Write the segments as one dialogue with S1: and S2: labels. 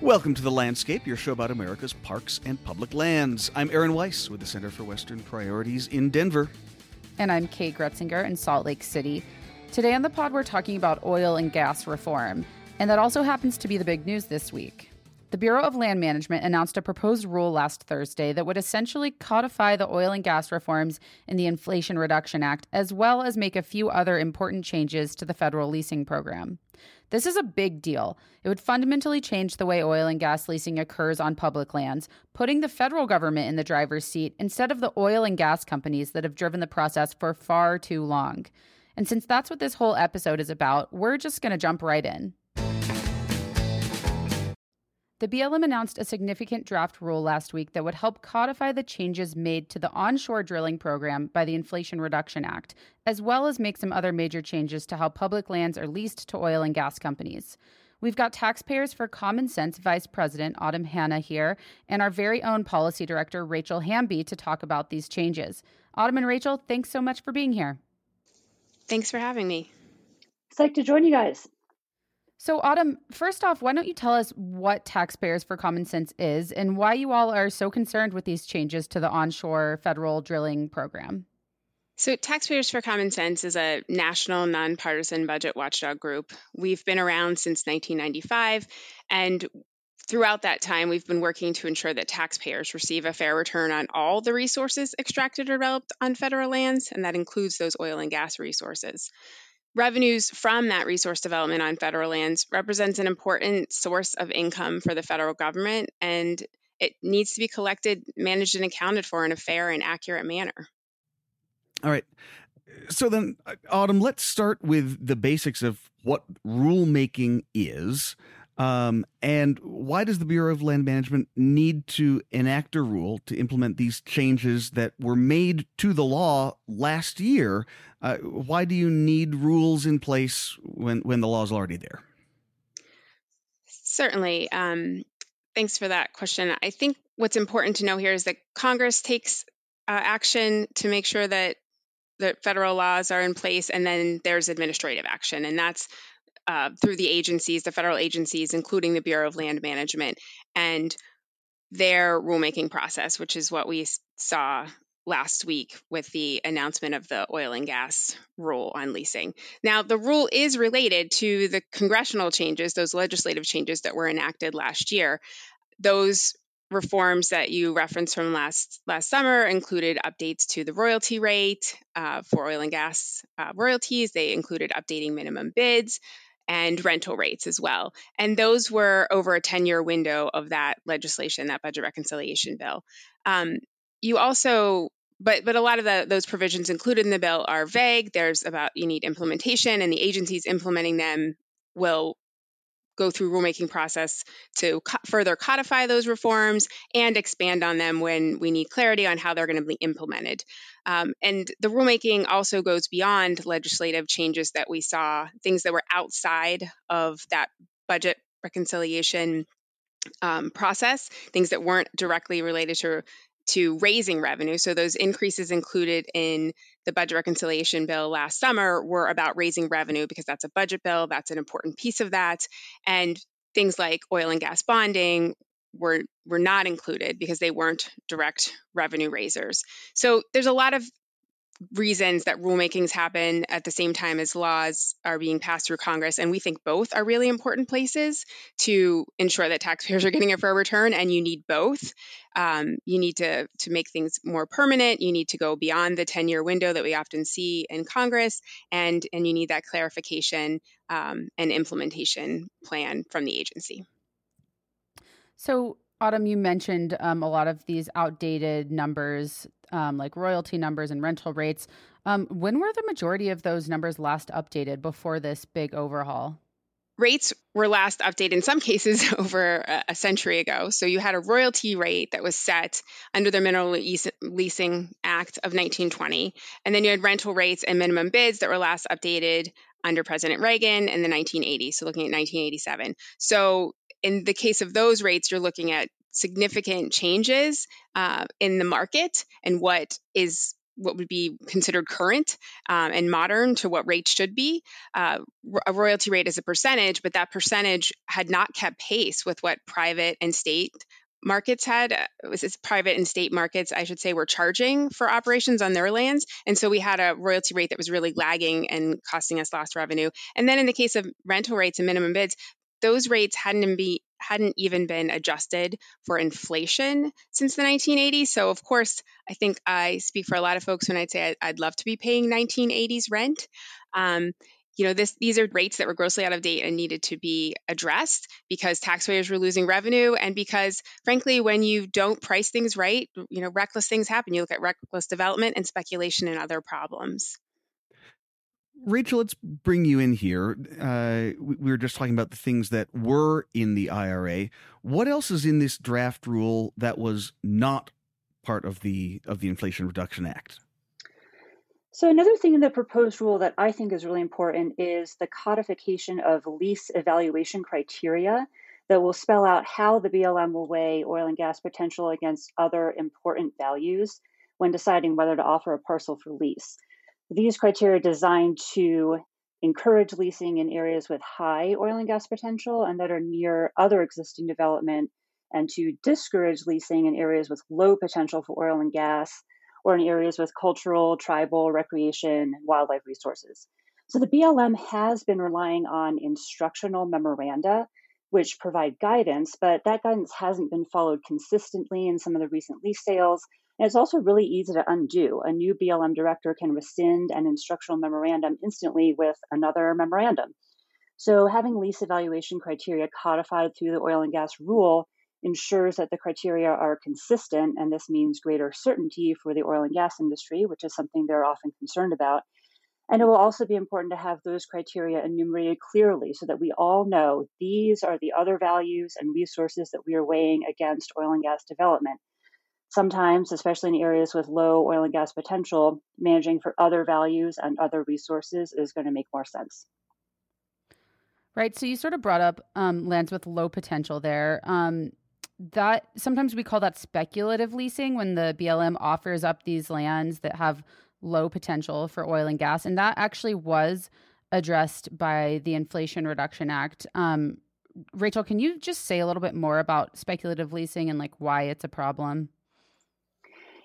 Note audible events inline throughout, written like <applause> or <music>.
S1: Welcome to The Landscape, your show about America's parks and public lands. I'm Aaron Weiss with the Center for Western Priorities in Denver.
S2: And I'm Kate Groetzinger in Salt Lake City. Today on the pod, we're talking about oil and gas reform, and that also happens to be the big news this week. The Bureau of Land Management announced a proposed rule last Thursday that would essentially codify the oil and gas reforms in the Inflation Reduction Act, as well as make a few other important changes to the federal leasing program. This is a big deal. It would fundamentally change the way oil and gas leasing occurs on public lands, putting the federal government in the driver's seat instead of the oil and gas companies that have driven the process for far too long. And since that's what this whole episode is about, we're just going to jump right in. The BLM announced a significant draft rule last week that would help codify the changes made to the onshore drilling program by the Inflation Reduction Act, as well as make some other major changes to how public lands are leased to oil and gas companies. We've got Taxpayers for Common Sense Vice President Autumn Hanna here, and our very own Policy Director Rachel Hamby to talk about these changes. Autumn and Rachel, thanks so much for being here.
S3: Thanks for having me.
S4: Excited to join you guys.
S2: So, Autumn, first off, why don't you tell us what Taxpayers for Common Sense is and why you all are so concerned with these changes to the onshore federal drilling program?
S3: So, Taxpayers for Common Sense is a national nonpartisan budget watchdog group. We've been around since 1995, and throughout that time, we've been working to ensure that taxpayers receive a fair return on all the resources extracted or developed on federal lands, and that includes those oil and gas resources. Revenues from that resource development on federal lands represents an important source of income for the federal government, and it needs to be collected, managed, and accounted for in a fair and accurate manner.
S1: All right. So then, uh, Autumn, let's start with the basics of what rulemaking is. Um, and why does the Bureau of Land Management need to enact a rule to implement these changes that were made to the law last year? Uh, why do you need rules in place when, when the law is already there?
S3: Certainly. Um, thanks for that question. I think what's important to know here is that Congress takes uh, action to make sure that the federal laws are in place, and then there's administrative action, and that's uh, through the agencies, the federal agencies, including the Bureau of Land Management, and their rulemaking process, which is what we saw last week with the announcement of the oil and gas rule on leasing. Now, the rule is related to the congressional changes, those legislative changes that were enacted last year. Those reforms that you referenced from last last summer included updates to the royalty rate uh, for oil and gas uh, royalties. They included updating minimum bids and rental rates as well. And those were over a 10 year window of that legislation, that budget reconciliation bill. Um, you also but but a lot of the, those provisions included in the bill are vague. There's about you need implementation, and the agencies implementing them will go through rulemaking process to co- further codify those reforms and expand on them when we need clarity on how they're going to be implemented. Um, and the rulemaking also goes beyond legislative changes that we saw, things that were outside of that budget reconciliation um, process, things that weren't directly related to to raising revenue. So those increases included in the budget reconciliation bill last summer were about raising revenue because that's a budget bill, that's an important piece of that. And things like oil and gas bonding were were not included because they weren't direct revenue raisers. So there's a lot of reasons that rulemakings happen at the same time as laws are being passed through Congress. And we think both are really important places to ensure that taxpayers are getting a fair return. And you need both. Um, you need to, to make things more permanent. You need to go beyond the 10 year window that we often see in Congress. And, and you need that clarification um, and implementation plan from the agency.
S2: So, Autumn, you mentioned um, a lot of these outdated numbers, um, like royalty numbers and rental rates. Um, when were the majority of those numbers last updated before this big overhaul?
S3: Rates were last updated in some cases <laughs> over a century ago. So you had a royalty rate that was set under the Mineral Leasing Act of 1920. And then you had rental rates and minimum bids that were last updated under President Reagan in the 1980s. So looking at 1987. So in the case of those rates, you're looking at significant changes uh, in the market and what is what would be considered current um, and modern to what rates should be. Uh, a royalty rate is a percentage, but that percentage had not kept pace with what private and state markets had uh, was this private and state markets i should say were charging for operations on their lands and so we had a royalty rate that was really lagging and costing us lost revenue and then in the case of rental rates and minimum bids those rates hadn't be hadn't even been adjusted for inflation since the 1980s. So, of course, I think I speak for a lot of folks when I'd say I'd love to be paying 1980s rent. Um, you know, this, these are rates that were grossly out of date and needed to be addressed because taxpayers were losing revenue and because, frankly, when you don't price things right, you know, reckless things happen. You look at reckless development and speculation and other problems.
S1: Rachel, let's bring you in here. Uh, we, we were just talking about the things that were in the IRA. What else is in this draft rule that was not part of the of the Inflation Reduction Act?
S4: So another thing in the proposed rule that I think is really important is the codification of lease evaluation criteria that will spell out how the BLM will weigh oil and gas potential against other important values when deciding whether to offer a parcel for lease. These criteria are designed to encourage leasing in areas with high oil and gas potential and that are near other existing development, and to discourage leasing in areas with low potential for oil and gas or in areas with cultural, tribal, recreation, wildlife resources. So the BLM has been relying on instructional memoranda, which provide guidance, but that guidance hasn't been followed consistently in some of the recent lease sales and it's also really easy to undo. A new BLM director can rescind an instructional memorandum instantly with another memorandum. So, having lease evaluation criteria codified through the oil and gas rule ensures that the criteria are consistent, and this means greater certainty for the oil and gas industry, which is something they're often concerned about. And it will also be important to have those criteria enumerated clearly so that we all know these are the other values and resources that we are weighing against oil and gas development. Sometimes, especially in areas with low oil and gas potential, managing for other values and other resources is going to make more sense.
S2: Right. So you sort of brought up um, lands with low potential there. Um, that sometimes we call that speculative leasing when the BLM offers up these lands that have low potential for oil and gas, and that actually was addressed by the Inflation Reduction Act. Um, Rachel, can you just say a little bit more about speculative leasing and like why it's a problem?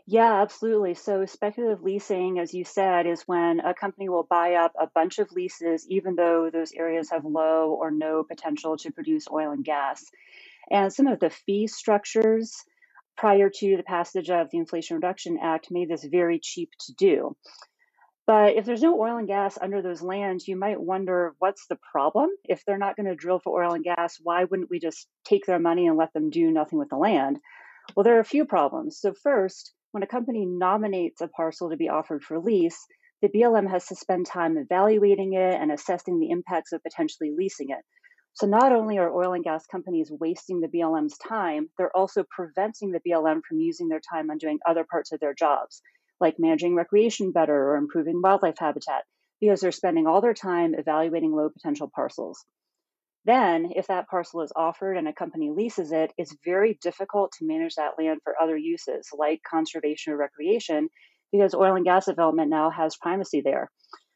S4: Yeah, absolutely. So, speculative leasing, as you said, is when a company will buy up a bunch of leases, even though those areas have low or no potential to produce oil and gas. And some of the fee structures prior to the passage of the Inflation Reduction Act made this very cheap to do. But if there's no oil and gas under those lands, you might wonder what's the problem? If they're not going to drill for oil and gas, why wouldn't we just take their money and let them do nothing with the land? Well, there are a few problems. So, first, when a company nominates a parcel to be offered for lease, the BLM has to spend time evaluating it and assessing the impacts of potentially leasing it. So not only are oil and gas companies wasting the BLM's time, they're also preventing the BLM from using their time on doing other parts of their jobs, like managing recreation better or improving wildlife habitat, because they're spending all their time evaluating low potential parcels. Then, if that parcel is offered and a company leases it, it's very difficult to manage that land for other uses like conservation or recreation because oil and gas development now has primacy there.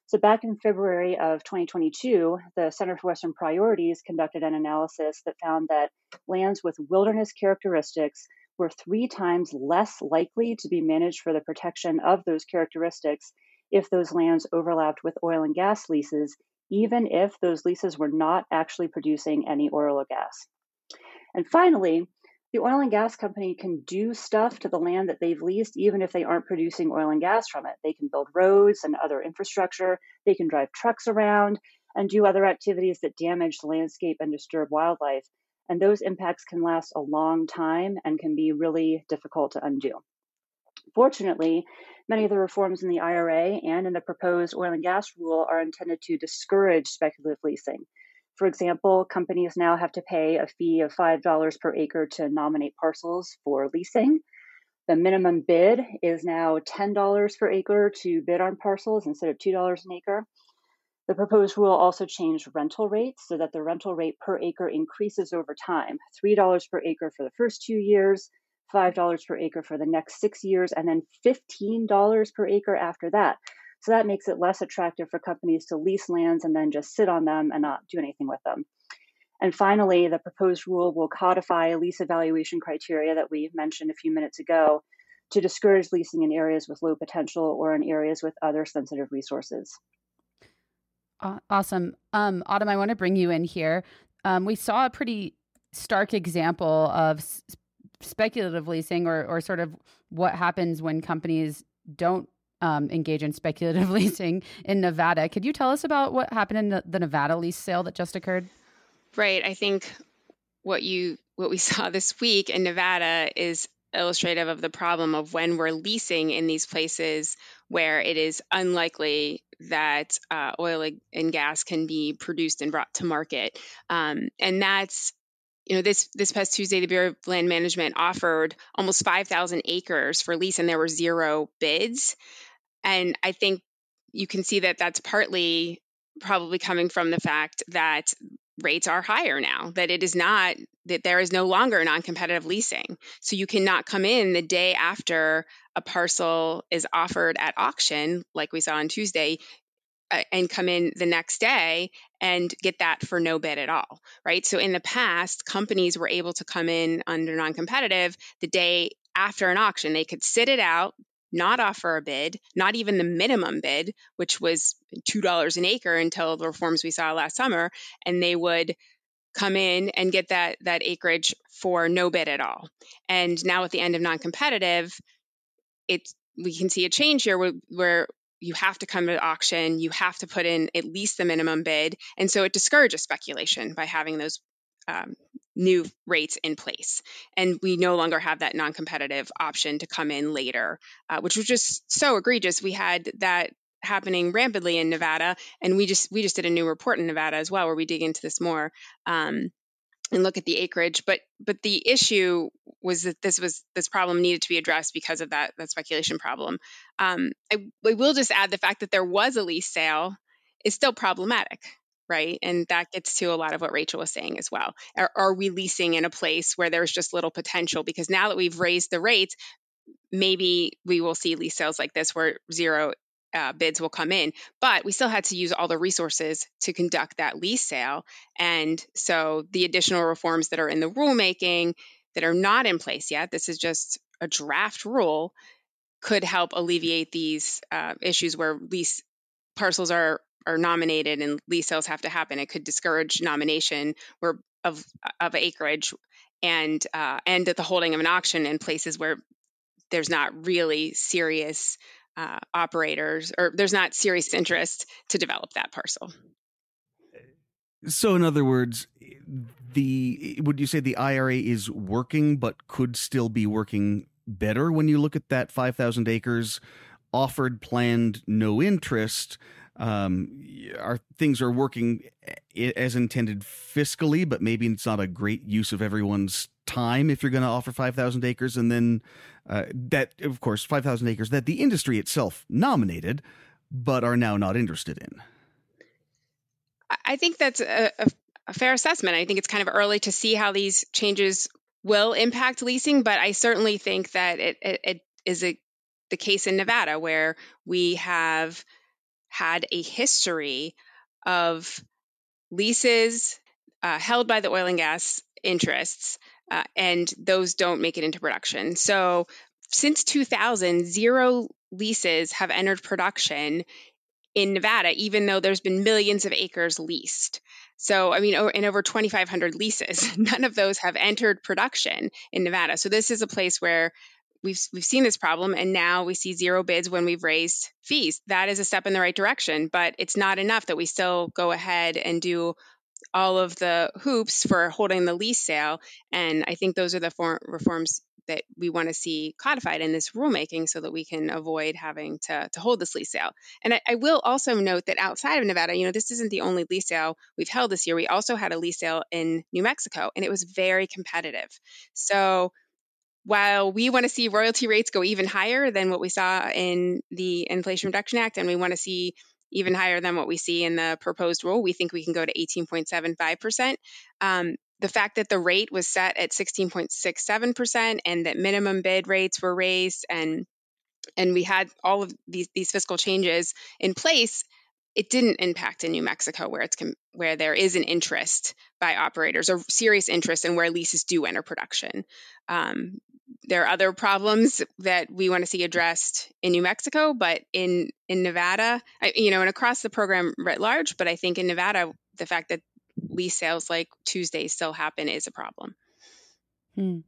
S4: So, back in February of 2022, the Center for Western Priorities conducted an analysis that found that lands with wilderness characteristics were three times less likely to be managed for the protection of those characteristics if those lands overlapped with oil and gas leases, even if those leases were not actually producing any oil or gas. And finally, the oil and gas company can do stuff to the land that they've leased, even if they aren't producing oil and gas from it. They can build roads and other infrastructure, they can drive trucks around and do other activities that damage the landscape and disturb wildlife. And those impacts can last a long time and can be really difficult to undo. Fortunately, many of the reforms in the IRA and in the proposed oil and gas rule are intended to discourage speculative leasing. For example, companies now have to pay a fee of $5 per acre to nominate parcels for leasing. The minimum bid is now $10 per acre to bid on parcels instead of $2 an acre. The proposed rule also changed rental rates so that the rental rate per acre increases over time $3 per acre for the first two years, $5 per acre for the next six years, and then $15 per acre after that. So that makes it less attractive for companies to lease lands and then just sit on them and not do anything with them. And finally, the proposed rule will codify lease evaluation criteria that we mentioned a few minutes ago to discourage leasing in areas with low potential or in areas with other sensitive resources.
S2: Awesome. Um, Autumn, I want to bring you in here. Um, we saw a pretty stark example of speculative leasing or, or sort of what happens when companies don't um, engage in speculative leasing <laughs> in Nevada. Could you tell us about what happened in the, the Nevada lease sale that just occurred?
S3: Right. I think what you what we <laughs> saw this week in Nevada is illustrative of the problem of when we're leasing in these places where it is unlikely that uh, oil and gas can be produced and brought to market. Um, and that's you know this this past Tuesday, the Bureau of Land Management offered almost 5,000 acres for lease, and there were zero bids. And I think you can see that that's partly probably coming from the fact that rates are higher now that it is not that there is no longer non-competitive leasing so you cannot come in the day after a parcel is offered at auction like we saw on tuesday and come in the next day and get that for no bid at all right so in the past companies were able to come in under non-competitive the day after an auction they could sit it out not offer a bid, not even the minimum bid, which was $2 an acre until the reforms we saw last summer, and they would come in and get that that acreage for no bid at all. And now at the end of non-competitive, it's we can see a change here where, where you have to come to auction, you have to put in at least the minimum bid, and so it discourages speculation by having those um, new rates in place. And we no longer have that non competitive option to come in later, uh, which was just so egregious. We had that happening rampantly in Nevada, and we just we just did a new report in Nevada as well, where we dig into this more um, and look at the acreage. But but the issue was that this was this problem needed to be addressed because of that that speculation problem. Um, I, I will just add the fact that there was a lease sale is still problematic right? And that gets to a lot of what Rachel was saying as well. Are, are, we leasing in a place where there's just little potential? Because now that we've raised the rates, maybe we will see lease sales like this where zero uh, bids will come in, but we still had to use all the resources to conduct that lease sale. And so the additional reforms that are in the rulemaking that are not in place yet, this is just a draft rule, could help alleviate these uh, issues where lease parcels are are nominated and lease sales have to happen, it could discourage nomination or of of acreage and uh, and the holding of an auction in places where there's not really serious uh, operators or there's not serious interest to develop that parcel.
S1: So, in other words, the would you say the IRA is working, but could still be working better when you look at that five thousand acres offered, planned, no interest? um, our things are working as intended fiscally, but maybe it's not a great use of everyone's time if you're going to offer 5,000 acres. And then uh, that, of course, 5,000 acres that the industry itself nominated, but are now not interested in.
S3: I think that's a, a, a fair assessment. I think it's kind of early to see how these changes will impact leasing, but I certainly think that it, it, it is a, the case in Nevada where we have – had a history of leases uh, held by the oil and gas interests, uh, and those don't make it into production. So since 2000, zero leases have entered production in Nevada, even though there's been millions of acres leased. So, I mean, in over 2,500 leases, <laughs> none of those have entered production in Nevada. So, this is a place where we've we've seen this problem and now we see zero bids when we've raised fees. That is a step in the right direction, but it's not enough that we still go ahead and do all of the hoops for holding the lease sale. And I think those are the reforms that we want to see codified in this rulemaking so that we can avoid having to, to hold this lease sale. And I, I, will also note that outside of Nevada, you know, this isn't the only lease sale we've held this year. We also had a lease sale in New Mexico, and it was very competitive. So while we want to see royalty rates go even higher than what we saw in the Inflation Reduction Act, and we want to see even higher than what we see in the proposed rule, we think we can go to 18.75%. Um, the fact that the rate was set at 16.67% and that minimum bid rates were raised and and we had all of these these fiscal changes in place it didn't impact in New Mexico where it's where there is an interest by operators or serious interest and where leases do enter production. Um, there are other problems that we want to see addressed in New Mexico, but in in Nevada, I, you know, and across the program writ large. But I think in Nevada, the fact that lease sales like Tuesday still happen is a problem.
S2: Hmm.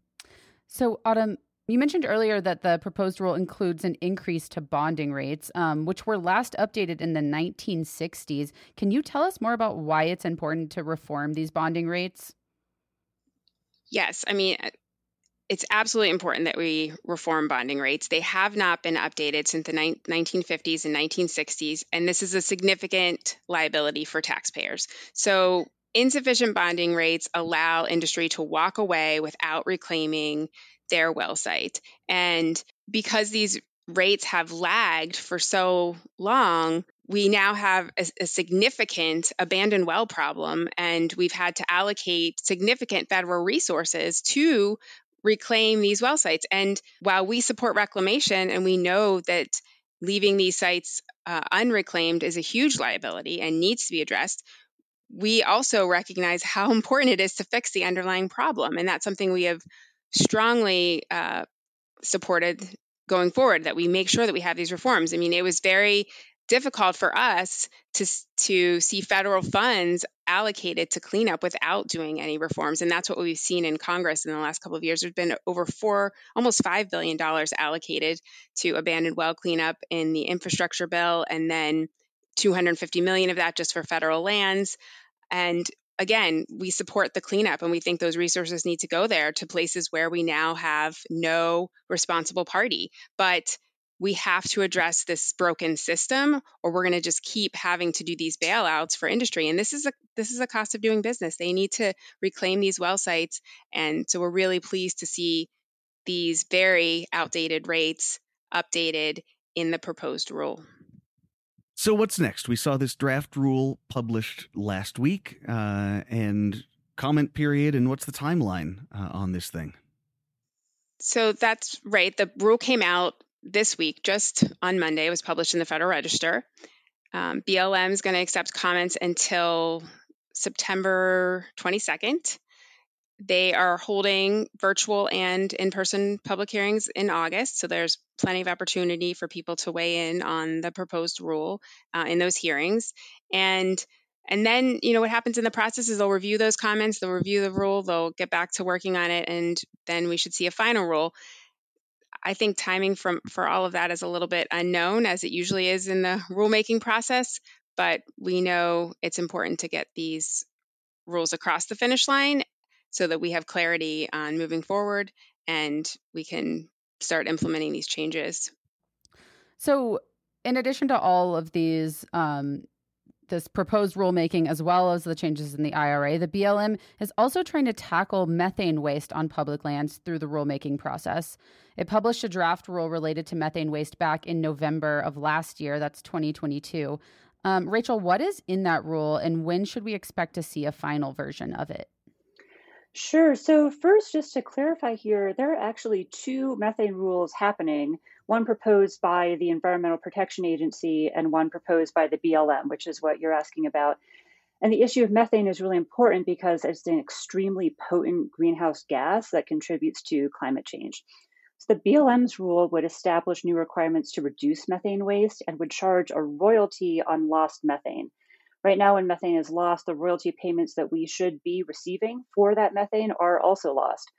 S2: So, Autumn, you mentioned earlier that the proposed rule includes an increase to bonding rates, um, which were last updated in the 1960s. Can you tell us more about why it's important to reform these bonding rates?
S3: Yes. I mean, it's absolutely important that we reform bonding rates. They have not been updated since the ni- 1950s and 1960s, and this is a significant liability for taxpayers. So, insufficient bonding rates allow industry to walk away without reclaiming their well site. And because these rates have lagged for so long, we now have a, a, significant abandoned well problem, and we've had to allocate significant federal resources to reclaim these well sites. And while we support reclamation and we know that leaving these sites uh, unreclaimed is a huge liability and needs to be addressed, we also recognize how <laughs> important it is to fix the underlying problem. And that's something we have strongly uh, supported going forward that we make sure that we have these reforms. I mean, it was very difficult for us to to see federal funds allocated to cleanup without doing any reforms, and that's what we've seen in Congress in the last couple of years. There's been over four, almost five billion dollars allocated to abandoned well cleanup in the infrastructure bill, and then 250 million of that just for federal lands. And again, we support the cleanup and we think those resources need to go there to places where we now have no responsible party. But we have to address this broken system or we're going to just keep having to do these bailouts for industry and this is a this is a cost of doing business they need to reclaim these well sites and so we're really pleased to see these very outdated rates updated in the proposed rule
S1: so what's next? We saw this draft rule published last week, uh, and comment period. And what's the timeline uh, on this thing?
S3: So that's right. The rule came out this week, just on Monday. It was published in the Federal Register. Um, BLM is going to accept comments until September 22nd. They are holding virtual and in person public hearings in August. So there's plenty of opportunity for people to weigh in on the proposed rule uh, in those hearings. And and then, you know, what happens in the process is they'll review those comments, they'll review the rule, they'll get back to working on it, and then we should see a final rule. I think timing from for all of that is a little bit unknown, as it usually is in the rulemaking process. But we know it's important to get these rules across the finish line so that we have clarity on moving forward and we can start implementing these changes.
S2: So, in addition to all of these, um, this proposed rulemaking, as well as the changes in the IRA, the BLM is also trying to tackle methane waste on public lands through the rulemaking process. It published a draft rule related to methane waste back in November of last year. That's 2022. Um, Rachel, what is in that rule, and when should we expect to see a final version of it?
S4: Sure. So, first, just to clarify here, there are actually two methane rules happening one proposed by the Environmental Protection Agency and one proposed by the BLM, which is what you're asking about. And the issue of methane is really important because it's an extremely potent greenhouse gas that contributes to climate change. So, the BLM's rule would establish new requirements to reduce methane waste and would charge a royalty on lost methane. Right now, when methane is lost, the royalty payments that we should be receiving for that methane are also lost.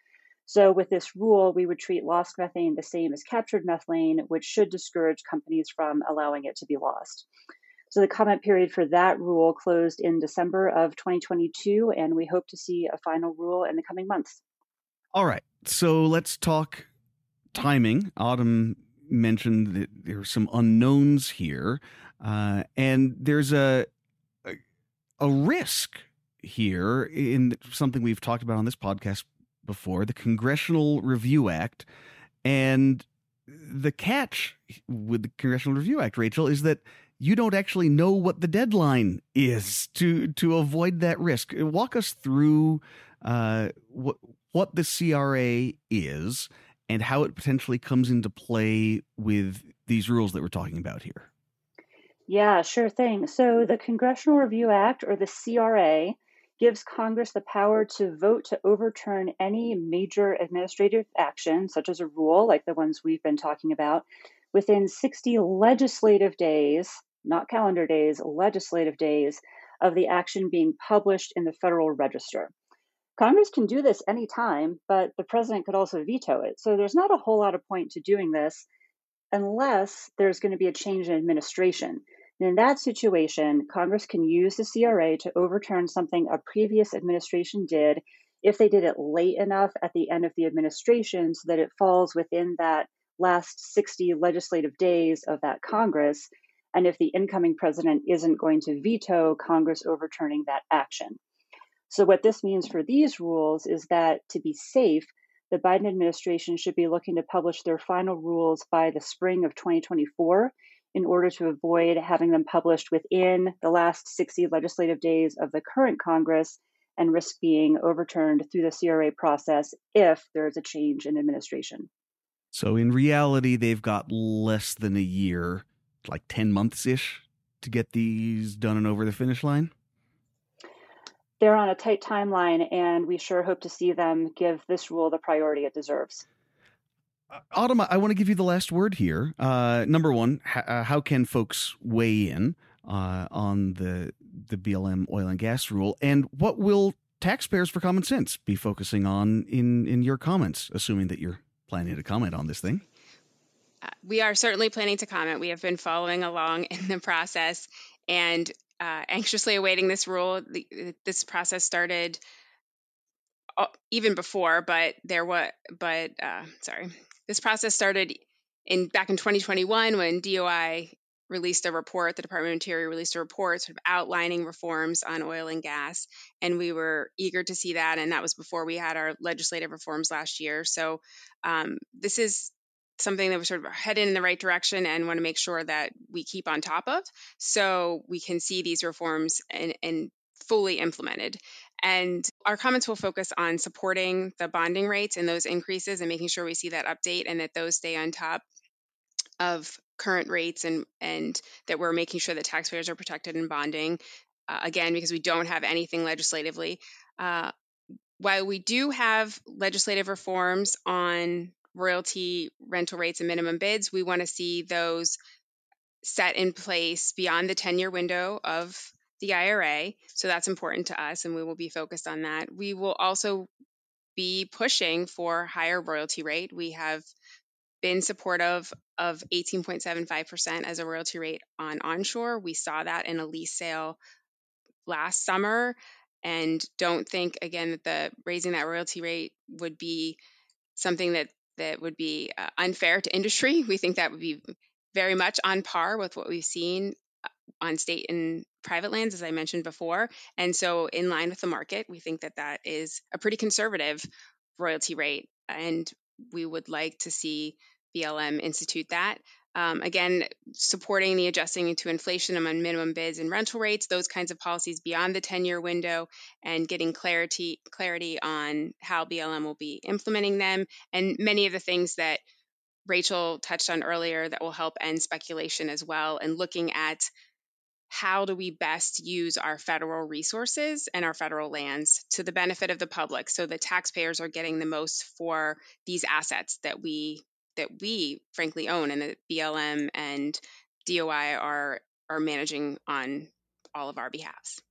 S4: So, with this rule, we would treat lost methane the same as captured methane, which should discourage companies from allowing it to be lost. So, the comment period for that rule closed in December of 2022, and we hope to see a final rule in the coming months.
S1: All right. So, let's talk timing. Autumn mentioned that there are some unknowns here. Uh, and there's a a risk here in something we've talked about on this podcast before the Congressional Review Act. And the catch with the Congressional Review Act, Rachel, is that you don't actually know what the deadline is to to avoid that risk. Walk us through uh, what what the CRA is and how it potentially comes into play with these rules that we're talking about here.
S4: Yeah, sure thing. So the Congressional Review Act, or the CRA, gives Congress the power to vote to overturn any major administrative action, such as a rule like the ones we've been talking about, within 60 legislative days, not calendar days, legislative days of the action being published in the Federal Register. Congress can do this anytime, but the president could also veto it. So there's not a whole lot of point to doing this unless there's going to be a change in administration. And in that situation, Congress can use the CRA to overturn something a previous administration did if they did it late enough at the end of the administration so that it falls within that last 60 legislative days of that Congress, and if the incoming president isn't going to veto Congress overturning that action. So, what this means for these rules is that to be safe, the Biden administration should be looking to publish their final rules by the spring of 2024 in order to avoid having them published within the last 60 legislative days of the current Congress and risk being overturned through the CRA process if there is a change in administration.
S1: So, in reality, they've got less than a year, like 10 months ish, to get these done and over the finish line?
S4: they're on a tight timeline, and we sure hope to see them give this rule the priority it deserves.
S1: Uh, Autumn, I want to give you the last word here. Uh, number one, h- uh, how can folks weigh in uh, on the the BLM oil and gas rule, and what will taxpayers for common sense be focusing on in in your comments, assuming that you're planning to comment on this thing?
S3: Uh, we are certainly planning to comment. We have been following along in the process, and uh, anxiously awaiting this rule. The, this process started even before, but there was, but uh, sorry, this process started in back in 2021 when DOI released a report. The Department of Interior released a report sort of outlining reforms on oil and gas, and we were eager to see that. And that was before we had our legislative reforms last year. So um, this is something that we're sort of headed in the right direction and want to make sure that we keep on top of so we can see these reforms and, and fully implemented. And our comments will focus on supporting the bonding rates and those increases and making sure we see that update and that those stay on top of current rates and and that we're making sure that taxpayers are protected in bonding. Uh, again, because we don't have anything legislatively. Uh, while we do have legislative reforms on royalty rental rates and minimum bids. We want to see those set in place beyond the 10 year window of the IRA. So that's important to us, and we will be focused on that. We will also be pushing for higher royalty rate. We have been supportive of 18.75% as a royalty rate on onshore. We saw that in a lease sale last summer and don't think again that the raising that royalty rate would be something that that would be uh, unfair to industry. <laughs> We think that would be very much on par with what we've seen on state and private lands, as I mentioned before. And so, in line with the market, we think that that is a pretty conservative royalty rate. And we would like to see BLM institute that. Um, again, supporting the adjusting to inflation among minimum bids and rental rates, those kinds of policies beyond the 10-year window, and getting clarity clarity on how BLM will be implementing them, and many of the things that Rachel touched on earlier that will help end speculation as well, and looking at how do we best use our federal resources and our federal lands to the benefit of the public so that taxpayers are getting the most for these assets that we that we frankly own and that BLM and DOI are are managing on all of our behalves.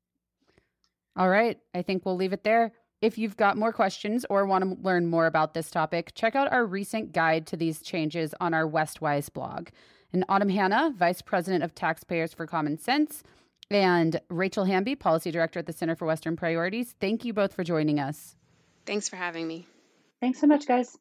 S2: All right, I think we'll leave it there. If you've got more questions or want to learn more about this topic, check out our recent guide to these changes on our Westwise blog. And Autumn Hanna, Vice President of Taxpayers for Common Sense, and Rachel Hamby, Policy Director at the Center for Western Priorities, thank you both for joining us.
S3: Thanks for having me.
S4: Thanks so much, guys.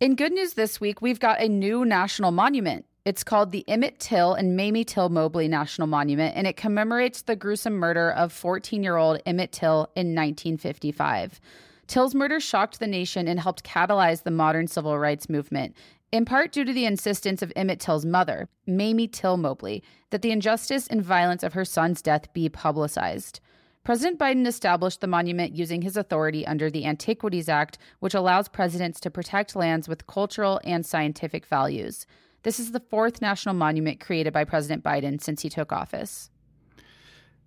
S2: In good news this week, we've got a new national monument. It's called the Emmett Till and Mamie Till Mobley National Monument, and it commemorates the gruesome murder of 14 year old Emmett Till in 1955. Till's murder shocked the nation and helped catalyze the modern civil rights movement. in part due to the insistence of Emmett Till's mother, Mamie Till Mobley, that the injustice and violence of her son's death be publicized. President Biden established the monument using his authority under the Antiquities Act, which allows presidents to protect lands with cultural and scientific values. This is the fourth national monument created by President Biden since he took office.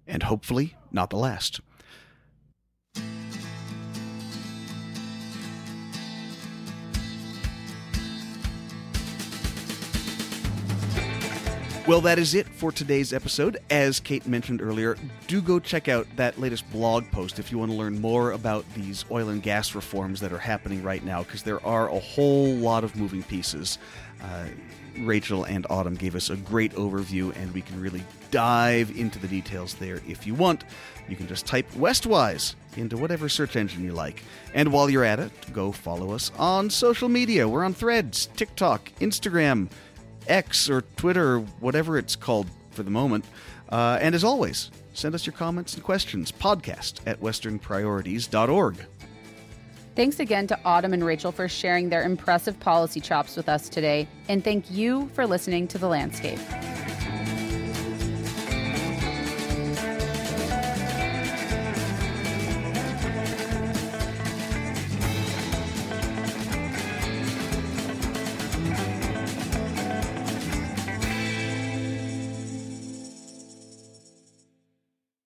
S1: And hopefully, not the last. Well, that is it for today's episode. As Kate mentioned earlier, do go check out that latest blog post if you want to learn more about these oil and gas reforms that are happening right now, because there are a whole lot of moving pieces. Uh, Rachel and Autumn gave us a great overview, and we can really dive into the details there if you want. You can just type Westwise into whatever search engine you like. And while you're at it, go follow us on social media. We're on Threads, TikTok, Instagram. X or Twitter or whatever it's called for the moment. Uh, and as always, send us your comments and questions. Podcast at westernpriorities.org.
S2: Thanks again to Autumn and Rachel for sharing their impressive policy chops with us today. And thank you for listening to The Landscape.